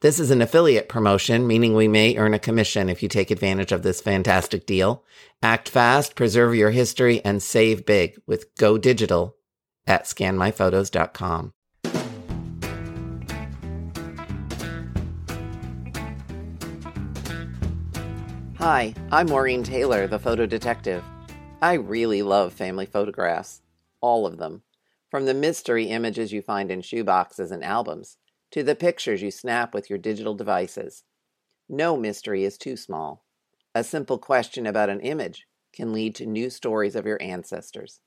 This is an affiliate promotion, meaning we may earn a commission if you take advantage of this fantastic deal. Act fast, preserve your history, and save big with Go Digital at scanmyphotos.com. Hi, I'm Maureen Taylor, the photo detective. I really love family photographs, all of them, from the mystery images you find in shoeboxes and albums to the pictures you snap with your digital devices. No mystery is too small. A simple question about an image can lead to new stories of your ancestors.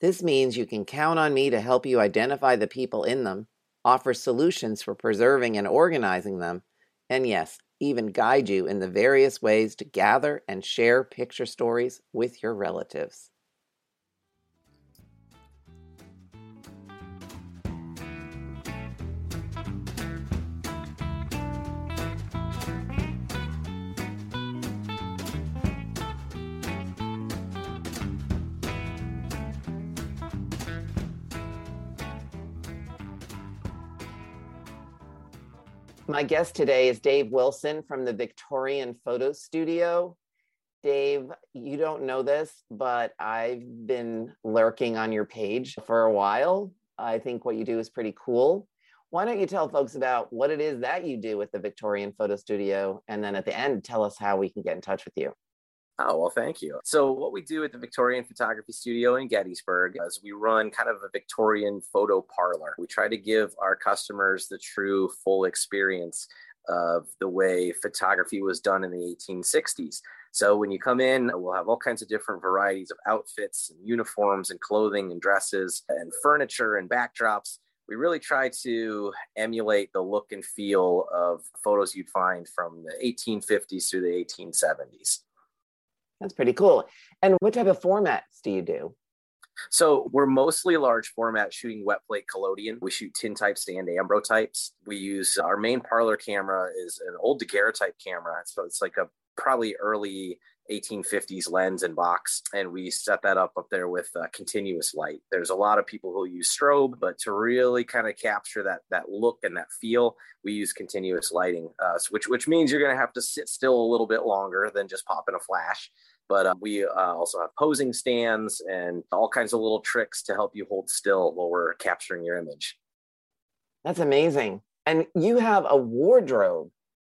This means you can count on me to help you identify the people in them, offer solutions for preserving and organizing them, and yes, even guide you in the various ways to gather and share picture stories with your relatives. My guest today is Dave Wilson from the Victorian Photo Studio. Dave, you don't know this, but I've been lurking on your page for a while. I think what you do is pretty cool. Why don't you tell folks about what it is that you do with the Victorian Photo Studio? And then at the end, tell us how we can get in touch with you. Oh, well, thank you. So, what we do at the Victorian Photography Studio in Gettysburg is we run kind of a Victorian photo parlor. We try to give our customers the true full experience of the way photography was done in the 1860s. So, when you come in, we'll have all kinds of different varieties of outfits and uniforms and clothing and dresses and furniture and backdrops we really try to emulate the look and feel of photos you'd find from the 1850s through the 1870s. That's pretty cool. And what type of formats do you do? So we're mostly large format shooting wet plate collodion. We shoot tin tintypes and ambrotypes. We use our main parlor camera is an old daguerreotype camera. So it's like a probably early 1850s lens and box and we set that up up there with uh, continuous light there's a lot of people who use strobe but to really kind of capture that that look and that feel we use continuous lighting uh, which which means you're going to have to sit still a little bit longer than just popping a flash but uh, we uh, also have posing stands and all kinds of little tricks to help you hold still while we're capturing your image. That's amazing. And you have a wardrobe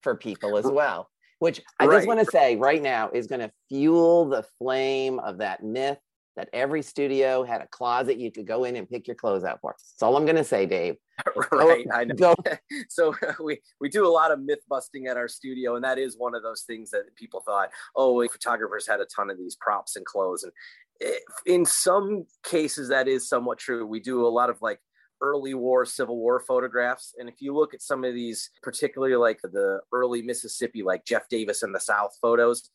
for people as well, which I right. just want to say right now is going to fuel the flame of that myth that every studio had a closet you could go in and pick your clothes out for. That's all I'm going to say, Dave. right, I know. So we we do a lot of myth busting at our studio, and that is one of those things that people thought, oh, photographers had a ton of these props and clothes, and in some cases that is somewhat true. We do a lot of like early war civil war photographs and if you look at some of these particularly like the early mississippi like jeff davis and the south photos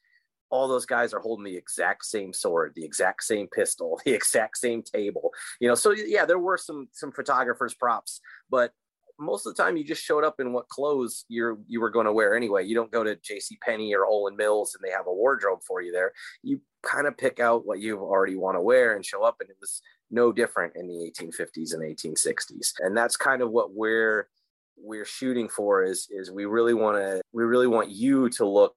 all those guys are holding the exact same sword, the exact same pistol, the exact same table. You know, so yeah, there were some some photographers props, but most of the time you just showed up in what clothes you're you were going to wear anyway. You don't go to J.C. Penney or Olan Mills and they have a wardrobe for you there. You kind of pick out what you already want to wear and show up, and it was no different in the 1850s and 1860s. And that's kind of what we're we're shooting for is is we really want to we really want you to look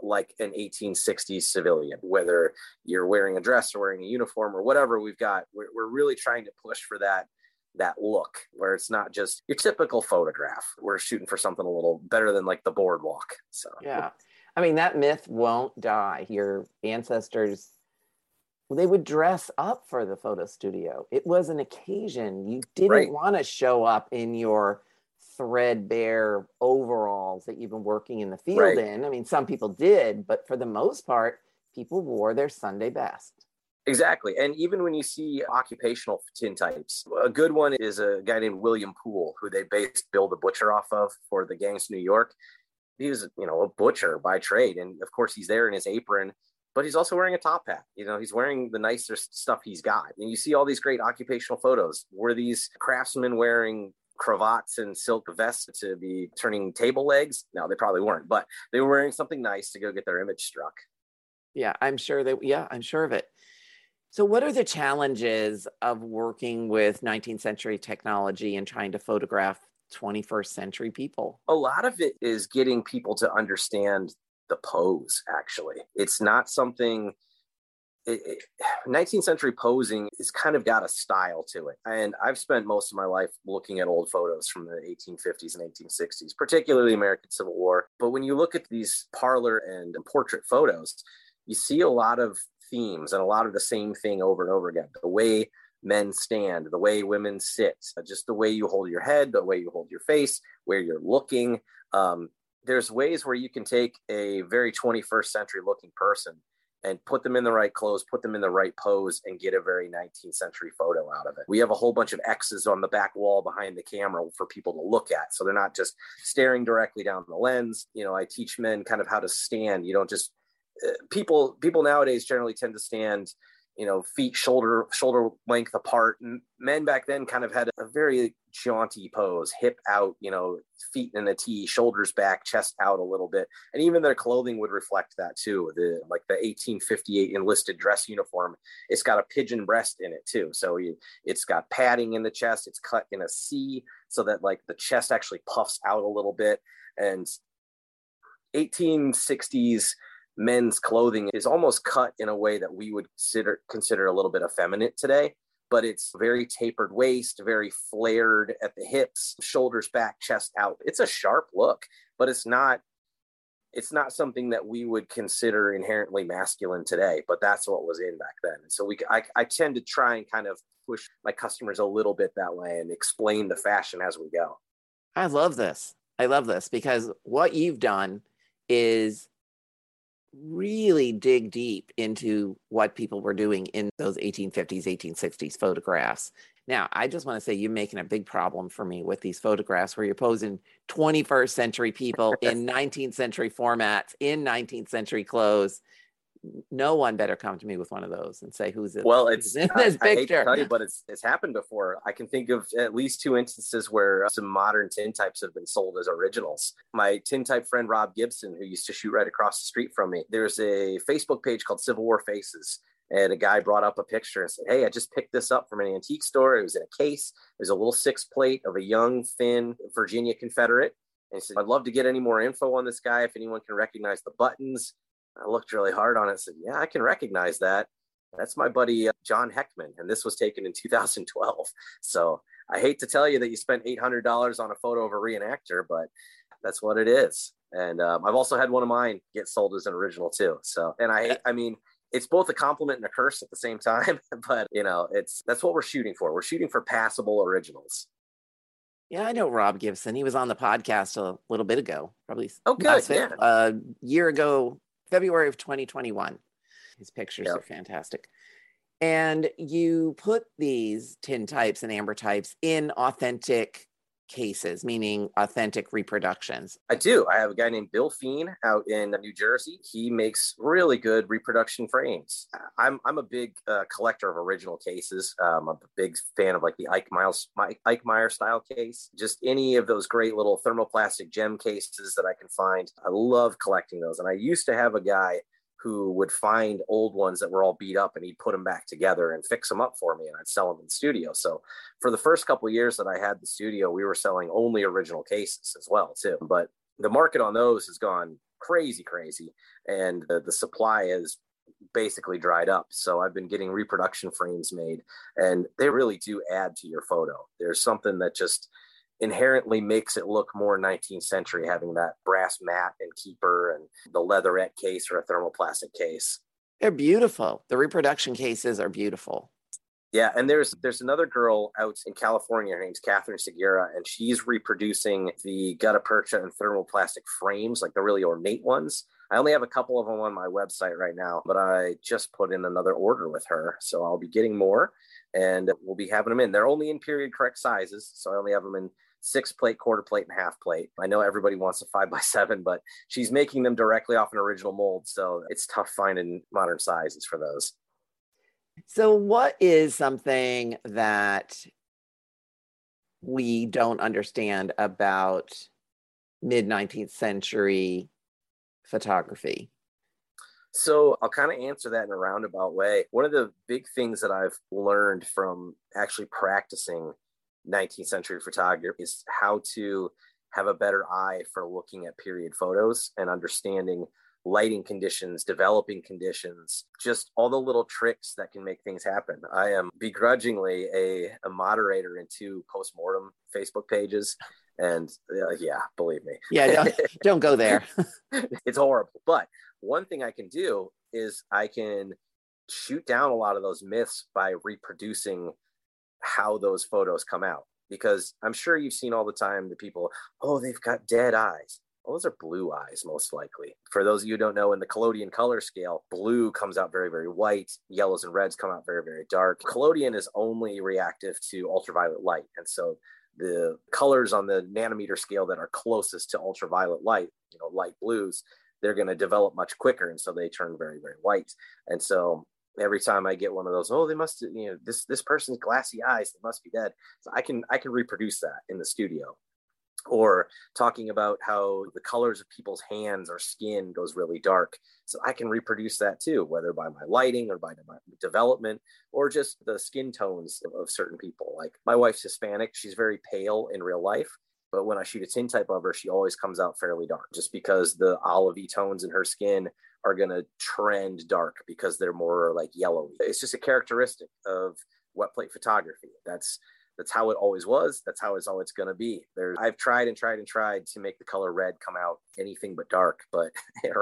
like an 1860s civilian, whether you're wearing a dress or wearing a uniform or whatever we've got. We're, we're really trying to push for that that look where it's not just your typical photograph. We're shooting for something a little better than like the boardwalk. So yeah, I mean that myth won't die. Your ancestors they would dress up for the photo studio. It was an occasion. You didn't right. want to show up in your threadbare overalls that you've been working in the field right. in. I mean, some people did, but for the most part, people wore their Sunday best. Exactly. And even when you see occupational tintypes, a good one is a guy named William Poole, who they based Bill the Butcher off of for the gangs New York. He was, you know, a butcher by trade. And of course, he's there in his apron but he's also wearing a top hat. You know, he's wearing the nicer stuff he's got. And you see all these great occupational photos. Were these craftsmen wearing cravats and silk vests to be turning table legs? No, they probably weren't, but they were wearing something nice to go get their image struck. Yeah, I'm sure that, yeah, I'm sure of it. So, what are the challenges of working with 19th century technology and trying to photograph 21st century people? A lot of it is getting people to understand the pose, actually. It's not something. It, it, 19th century posing has kind of got a style to it. And I've spent most of my life looking at old photos from the 1850s and 1860s, particularly American Civil War. But when you look at these parlor and portrait photos, you see a lot of themes and a lot of the same thing over and over again. The way men stand, the way women sit, just the way you hold your head, the way you hold your face, where you're looking. Um, there's ways where you can take a very 21st century looking person and put them in the right clothes, put them in the right pose, and get a very 19th century photo out of it. We have a whole bunch of X's on the back wall behind the camera for people to look at. So they're not just staring directly down the lens. You know, I teach men kind of how to stand. You don't just, uh, people, people nowadays generally tend to stand you know, feet shoulder shoulder length apart. And men back then kind of had a very jaunty pose, hip out, you know, feet in a T, shoulders back, chest out a little bit, and even their clothing would reflect that too. The like the 1858 enlisted dress uniform, it's got a pigeon breast in it too, so you, it's got padding in the chest. It's cut in a C so that like the chest actually puffs out a little bit, and 1860s men's clothing is almost cut in a way that we would consider consider a little bit effeminate today but it's very tapered waist very flared at the hips shoulders back chest out. It's a sharp look but it's not it's not something that we would consider inherently masculine today but that's what was in back then. And so we I, I tend to try and kind of push my customers a little bit that way and explain the fashion as we go. I love this. I love this because what you've done is really dig deep into what people were doing in those 1850s, 1860s photographs. Now, I just want to say you're making a big problem for me with these photographs where you're posing 21st century people in 19th century formats, in 19th century clothes no one better come to me with one of those and say who's it. Well, it's in this I, picture. I tell you, but it's it's happened before. I can think of at least two instances where some modern tintypes have been sold as originals. My tintype friend Rob Gibson, who used to shoot right across the street from me, there's a Facebook page called Civil War Faces. And a guy brought up a picture and said, Hey, I just picked this up from an antique store. It was in a case. There's a little six plate of a young, thin Virginia Confederate. And he said, I'd love to get any more info on this guy if anyone can recognize the buttons I looked really hard on it and said, Yeah, I can recognize that. That's my buddy uh, John Heckman, and this was taken in 2012. So I hate to tell you that you spent $800 on a photo of a reenactor, but that's what it is. And um, I've also had one of mine get sold as an original too. So, and I, I mean, it's both a compliment and a curse at the same time, but you know, it's that's what we're shooting for. We're shooting for passable originals. Yeah, I know Rob Gibson. He was on the podcast a little bit ago, probably. Oh, good. Yeah. A year ago February of 2021. His pictures yep. are fantastic. And you put these tintypes and ambrotypes in authentic cases, meaning authentic reproductions? I do. I have a guy named Bill Feen out in New Jersey. He makes really good reproduction frames. I'm, I'm a big uh, collector of original cases. Um, I'm a big fan of like the Ike Miles, Ike Meyer style case. Just any of those great little thermoplastic gem cases that I can find. I love collecting those. And I used to have a guy who would find old ones that were all beat up and he'd put them back together and fix them up for me and I'd sell them in the studio. So for the first couple years that I had the studio, we were selling only original cases as well too. But the market on those has gone crazy, crazy, and the, the supply is basically dried up. So I've been getting reproduction frames made, and they really do add to your photo. There's something that just inherently makes it look more 19th century having that brass mat and keeper and the leatherette case or a thermoplastic case. They're beautiful. The reproduction cases are beautiful. Yeah and there's there's another girl out in california her name's catherine segura and she's reproducing the gutta percha and thermoplastic frames like the really ornate ones. I only have a couple of them on my website right now but i just put in another order with her so i'll be getting more and we'll be having them in. They're only in period correct sizes so i only have them in six plate, quarter plate, and half plate. I know everybody wants a five by seven, but she's making them directly off an original mold. So it's tough finding modern sizes for those. So, what is something that we don't understand about mid 19th century photography? So I'll kind of answer that in a roundabout way. One of the big things that I've learned from actually practicing 19th century photography is how to have a better eye for looking at period photos and understanding lighting conditions, developing conditions, just all the little tricks that can make things happen. I am begrudgingly a, a moderator in two postmortem Facebook pages. And uh, yeah, believe me. Yeah, don't, don't go there. it's horrible. But one thing I can do is I can shoot down a lot of those myths by reproducing how those photos come out. Because I'm sure you've seen all the time the people, oh, they've got dead eyes. Well, those are blue eyes, most likely. For those of you who don't know, in the collodion color scale, blue comes out very, very white. Yellows and reds come out very, very dark. Collodion is only reactive to ultraviolet light. And so the colors on the nanometer scale that are closest to ultraviolet light, you know, light blues, they're going to develop much quicker and so they turn very very white and so every time i get one of those oh they must you know this this person's glassy eyes they must be dead. So i can i can reproduce that in the studio. Or talking about how the colors of people's hands or skin goes really dark. So i can reproduce that too whether by my lighting or by my development or just the skin tones of certain people. Like my wife's hispanic she's very pale in real life but when I shoot a tintype of her, she always comes out fairly dark just because the olivey tones in her skin are going to trend dark because they're more like yellowy. It's just a characteristic of wet plate photography. That's that's how it always was. That's how it's always going to be. There's, I've tried and tried and tried to make the color red come out anything but dark, but it,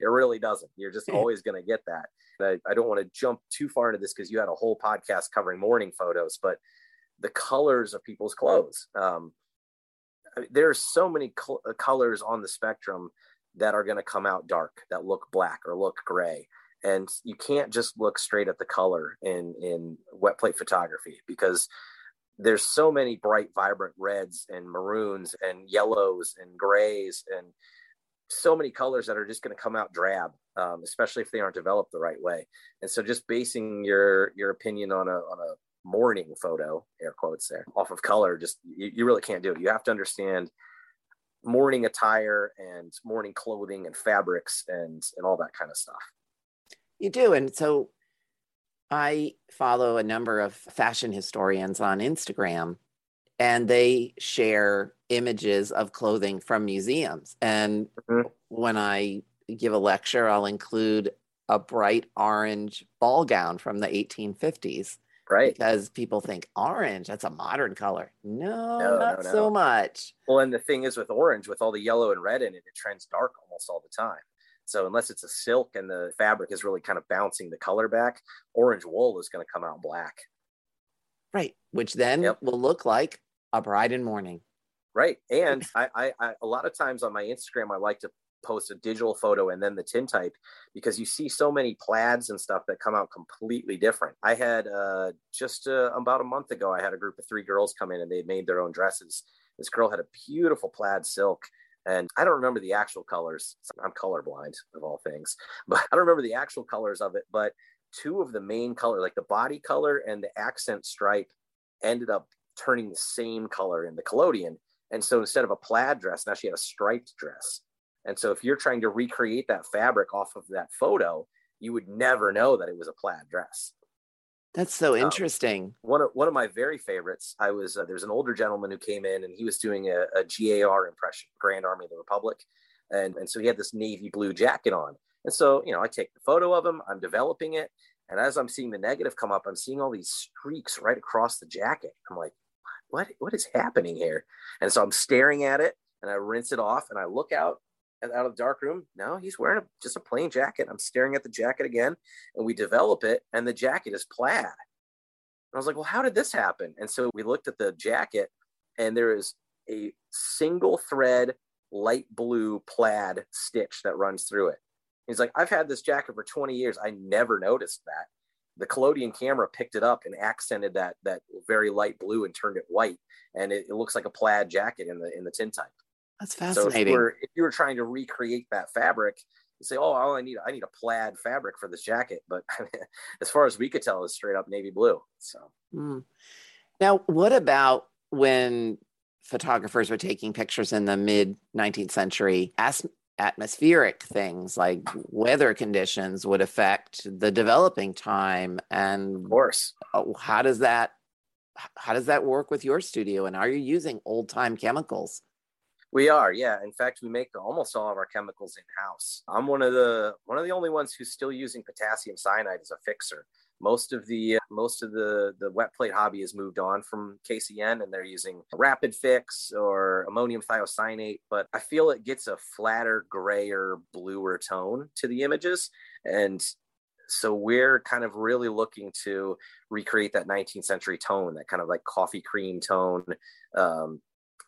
it really doesn't. You're just always going to get that. I, I don't want to jump too far into this because you had a whole podcast covering mourning photos, but the colors of people's clothes. Um, there are so many cl- uh, colors on the spectrum that are going to come out dark that look black or look gray and you can't just look straight at the color in in wet plate photography because there's so many bright vibrant reds and maroons and yellows and grays and so many colors that are just going to come out drab um, especially if they aren't developed the right way and so just basing your your opinion on a on a mourning photo, air quotes there, off of color, just you, you really can't do it. You have to understand mourning attire and mourning clothing and fabrics and and all that kind of stuff. You do. And so I follow a number of fashion historians on Instagram and they share images of clothing from museums. And mm-hmm. when I give a lecture, I'll include a bright orange ball gown from the 1850s right. because people think orange that's a modern color. No, no not no, no. so much. Well and the thing is with orange with all the yellow and red in it it trends dark almost all the time. So unless it's a silk and the fabric is really kind of bouncing the color back orange wool is going to come out black. Right which then yep. will look like a bride in mourning right and I, I, I a lot of times on my instagram i like to post a digital photo and then the tintype because you see so many plaids and stuff that come out completely different. I had uh, just uh, about a month ago, I had a group of three girls come in and they made their own dresses. This girl had a beautiful plaid silk. And I don't remember the actual colors. I'm colorblind of all things, but I don't remember the actual colors of it. But two of the main color, like the body color and the accent stripe, ended up turning the same color in the collodion. And so instead of a plaid dress, now she had a striped dress. And so if you're trying to recreate that fabric off of that photo, you would never know that it was a plaid dress. That's so um, interesting. One of one of my very favorites. I was uh, there's an older gentleman who came in and he was doing a, a GAR impression, Grand Army of the Republic, and and so he had this navy blue jacket on. And so you know I take the photo of him, I'm developing it, and as I'm seeing the negative come up, I'm seeing all these streaks right across the jacket. I'm like, what what is happening here? And so I'm staring at it, and I rinse it off, and I look out, out of the dark room. No, he's wearing a, just a plain jacket. I'm staring at the jacket again, and we develop it, and the jacket is plaid. And I was like, well, how did this happen? And so we looked at the jacket, and there is a single thread light blue plaid stitch that runs through it. He's like, I've had this jacket for 20 years. I never noticed that. the collodion camera picked it up and accented that that very light blue and turned it white and it, it looks like a plaid jacket in the in the tintype that's fascinating so if, if, you were trying to recreate that fabric you say oh all i need i need a plaid fabric for this jacket but as far as we could tell it's straight up navy blue so. Mm. now what about when photographers were taking pictures in the mid 19th century as atmospheric things like weather conditions would affect the developing time and of course. Oh, how does that how does that work with your studio? And are you using old time chemicals we are yeah. In fact we make almost all of our chemicals in house i'm one of the one of the only ones who's still using potassium cyanide as a fixer. Most of the most of the the wet plate hobby has moved on from KCN and they're using rapid fix or ammonium thiocyanate but I feel it gets a flatter grayer bluer tone to the images. And so we're kind of really looking to recreate that 19th century tone that kind of like coffee cream tone um,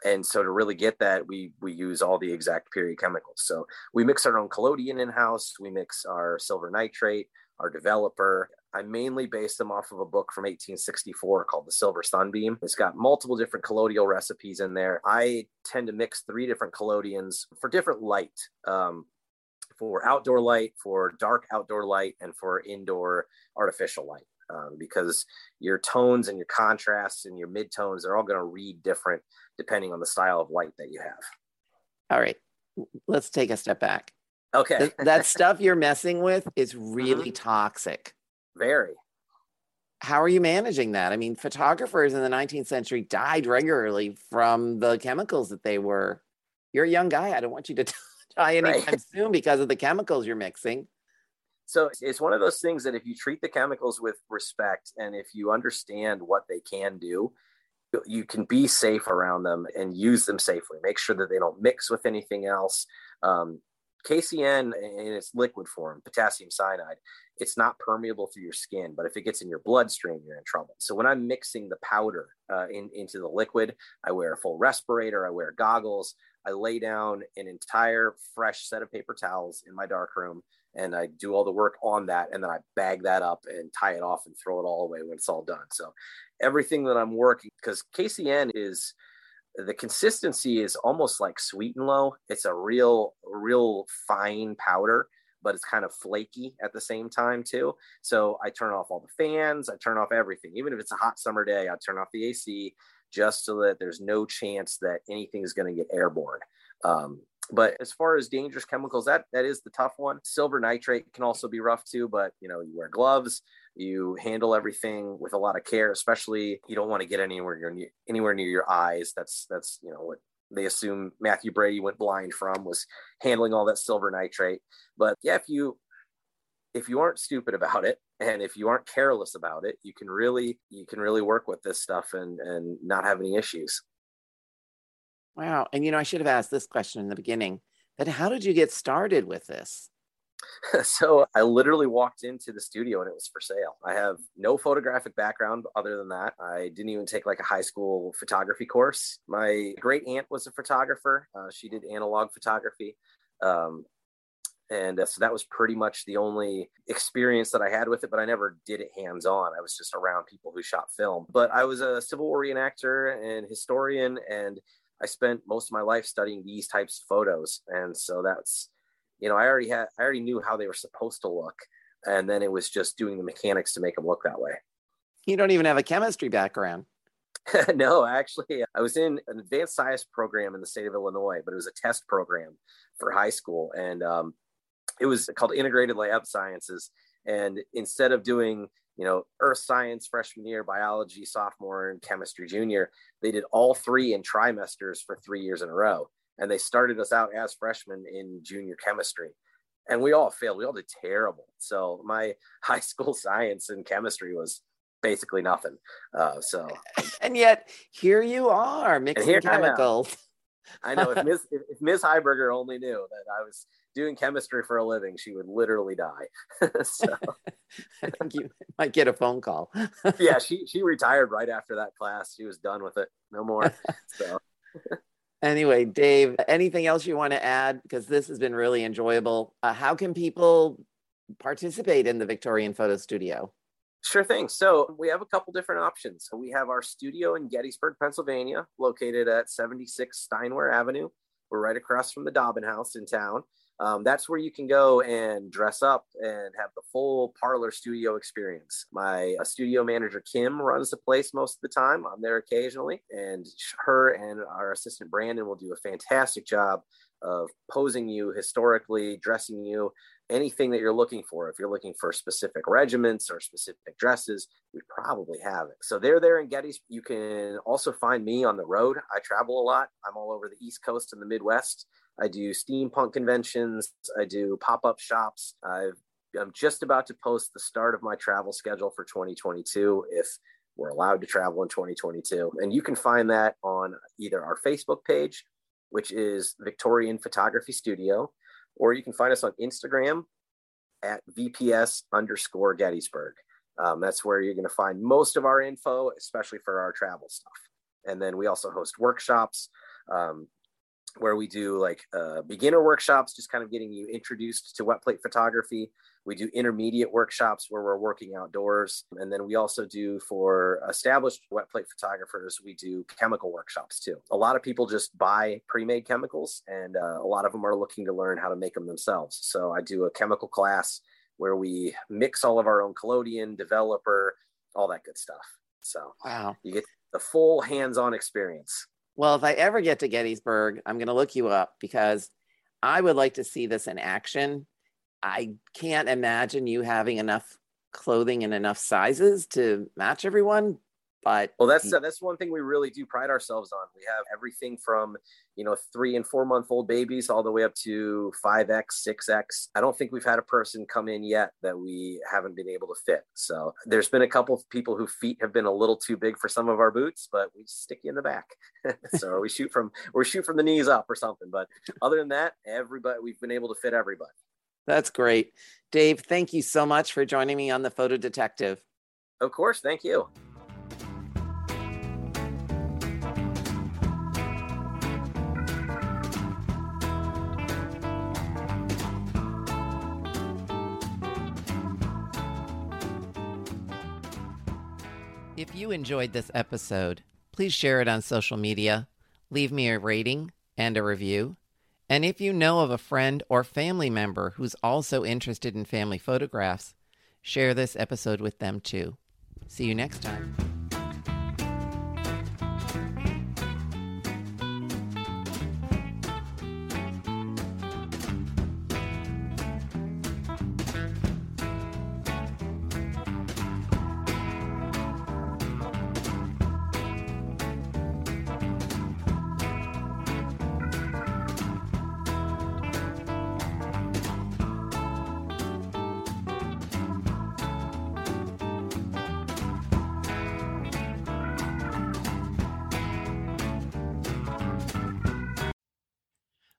and so to really get that we we use all the exact period chemicals so we mix our own collodion in house we mix our silver nitrate our developer. I mainly base them off of a book from 1864 called The Silver Sunbeam. It's got multiple different collodial recipes in there. I tend to mix three different collodions for different light. Um, for outdoor light, for dark outdoor light, and for indoor artificial light. Um, because your tones and your contrasts and your midtones are all going to read different depending on the style of light that you have. All right, let's take a step back. Okay. that stuff you're messing with is really mm-hmm. toxic. Very. How are you managing that? I mean, photographers in the 19th century died regularly from the chemicals that they were. You're a young guy. I don't want you to die anytime right. soon because of the chemicals you're mixing. So it's one of those things that if you treat the chemicals with respect and if you understand what they can do, you can be safe around them and use them safely. Make sure that they don't mix with anything else. Um, KCN in its liquid form, potassium cyanide, it's not permeable through your skin, but if it gets in your bloodstream, you're in trouble. So when I'm mixing the powder uh, in, into the liquid, I wear a full respirator, I wear goggles, I lay down an entire fresh set of paper towels in my dark room, and I do all the work on that, and then I bag that up and tie it off and throw it all away when it's all done. So everything that I'm working, because KCN is the consistency is almost like Sweet'N Low. It's a real, real fine powder, but it's kind of flaky at the same time too. So I turn off all the fans, I turn off everything. Even if it's a hot summer day, I turn off the AC just so that there's no chance that anything is going to get airborne. Um, but as far as dangerous chemicals, that that is the tough one. Silver nitrate can also be rough too, but you know, you wear gloves, you handle everything with a lot of care, especially you don't want to get anywhere near anywhere near your eyes. That's that's you know what they assume Mathew Brady went blind from was handling all that silver nitrate. But yeah, if you if you aren't stupid about it and if you aren't careless about it, you can really you can really work with this stuff and and not have any issues. Wow. And you know, I should have asked this question in the beginning. But how did you get started with this? so I literally walked into the studio and it was for sale. I have no photographic background other than that. I didn't even take like a high school photography course. My great aunt was a photographer. Uh, she did analog photography. Um, and uh, so that was pretty much the only experience that I had with it, but I never did it hands on. I was just around people who shot film. But I was a Civil War reenactor and historian, and I spent most of my life studying these types of photos. And so that's, you know, I already had, I already knew how they were supposed to look. And then it was just doing the mechanics to make them look that way. You don't even have a chemistry background. no, actually, I was in an advanced science program in the state of Illinois, but it was a test program for high school. And um, it was called Integrated Lab Sciences. And instead of doing you know, earth science freshman year, biology sophomore, and chemistry junior. They did all three in trimesters for three years in a row. And they started us out as freshmen in junior chemistry. And we all failed. We all did terrible. So my high school science and chemistry was basically nothing. Uh, so, and yet here you are mixing chemicals. I know if Ms. if Ms. Heiberger only knew that I was doing chemistry for a living, she would literally die. so I think you might get a phone call. yeah, she she retired right after that class. She was done with it. No more. So anyway, Dave, anything else you want to add? Because this has been really enjoyable. Uh, how can people participate in the Victorian Photo Studio? Sure thing. So we have a couple different options. We have our studio in Gettysburg, Pennsylvania, located at 76 Steinwehr Avenue. We're right across from the Dobbin House in town. Um, that's where you can go and dress up and have the full parlor studio experience. My uh, studio manager, Kim, runs the place most of the time. I'm there occasionally, and her and our assistant, Brandon, will do a fantastic job of posing you historically, dressing you, anything that you're looking for. If you're looking for specific regiments or specific dresses, we probably have it. So they're there in Gettys. You can also find me on the road. I travel a lot. I'm all over the East Coast and the Midwest. I do steampunk conventions. I do pop up shops. I've, I'm just about to post the start of my travel schedule for 2022 if we're allowed to travel in 2022. And you can find that on either our Facebook page, which is Victorian Photography Studio, or you can find us on Instagram at VPS underscore Gettysburg. Um, that's where you're going to find most of our info, especially for our travel stuff. And then we also host workshops. Um, where we do like uh, beginner workshops, just kind of getting you introduced to wet plate photography. We do intermediate workshops where we're working outdoors. And then we also do for established wet plate photographers, we do chemical workshops too. A lot of people just buy pre made chemicals, and uh, a lot of them are looking to learn how to make them themselves. So I do a chemical class where we mix all of our own collodion, developer, all that good stuff. So wow. you get the full hands on experience. Well, if I ever get to Gettysburg, I'm going to look you up because I would like to see this in action. I can't imagine you having enough clothing in enough sizes to match everyone, but well, that's uh, that's one thing we really do pride ourselves on. We have everything from you know three and four month old babies all the way up to five x, six x. I don't think we've had a person come in yet that we haven't been able to fit. So there's been a couple of people whose feet have been a little too big for some of our boots, but we stick you in the back. so we shoot from we shoot from the knees up or something. But other than that, everybody we've been able to fit everybody. That's great, Dave. Thank you so much for joining me on the Photo Detective. Of course, thank you. You enjoyed this episode, please share it on social media, leave me a rating and a review. And if you know of a friend or family member who's also interested in family photographs, share this episode with them too. See you next time.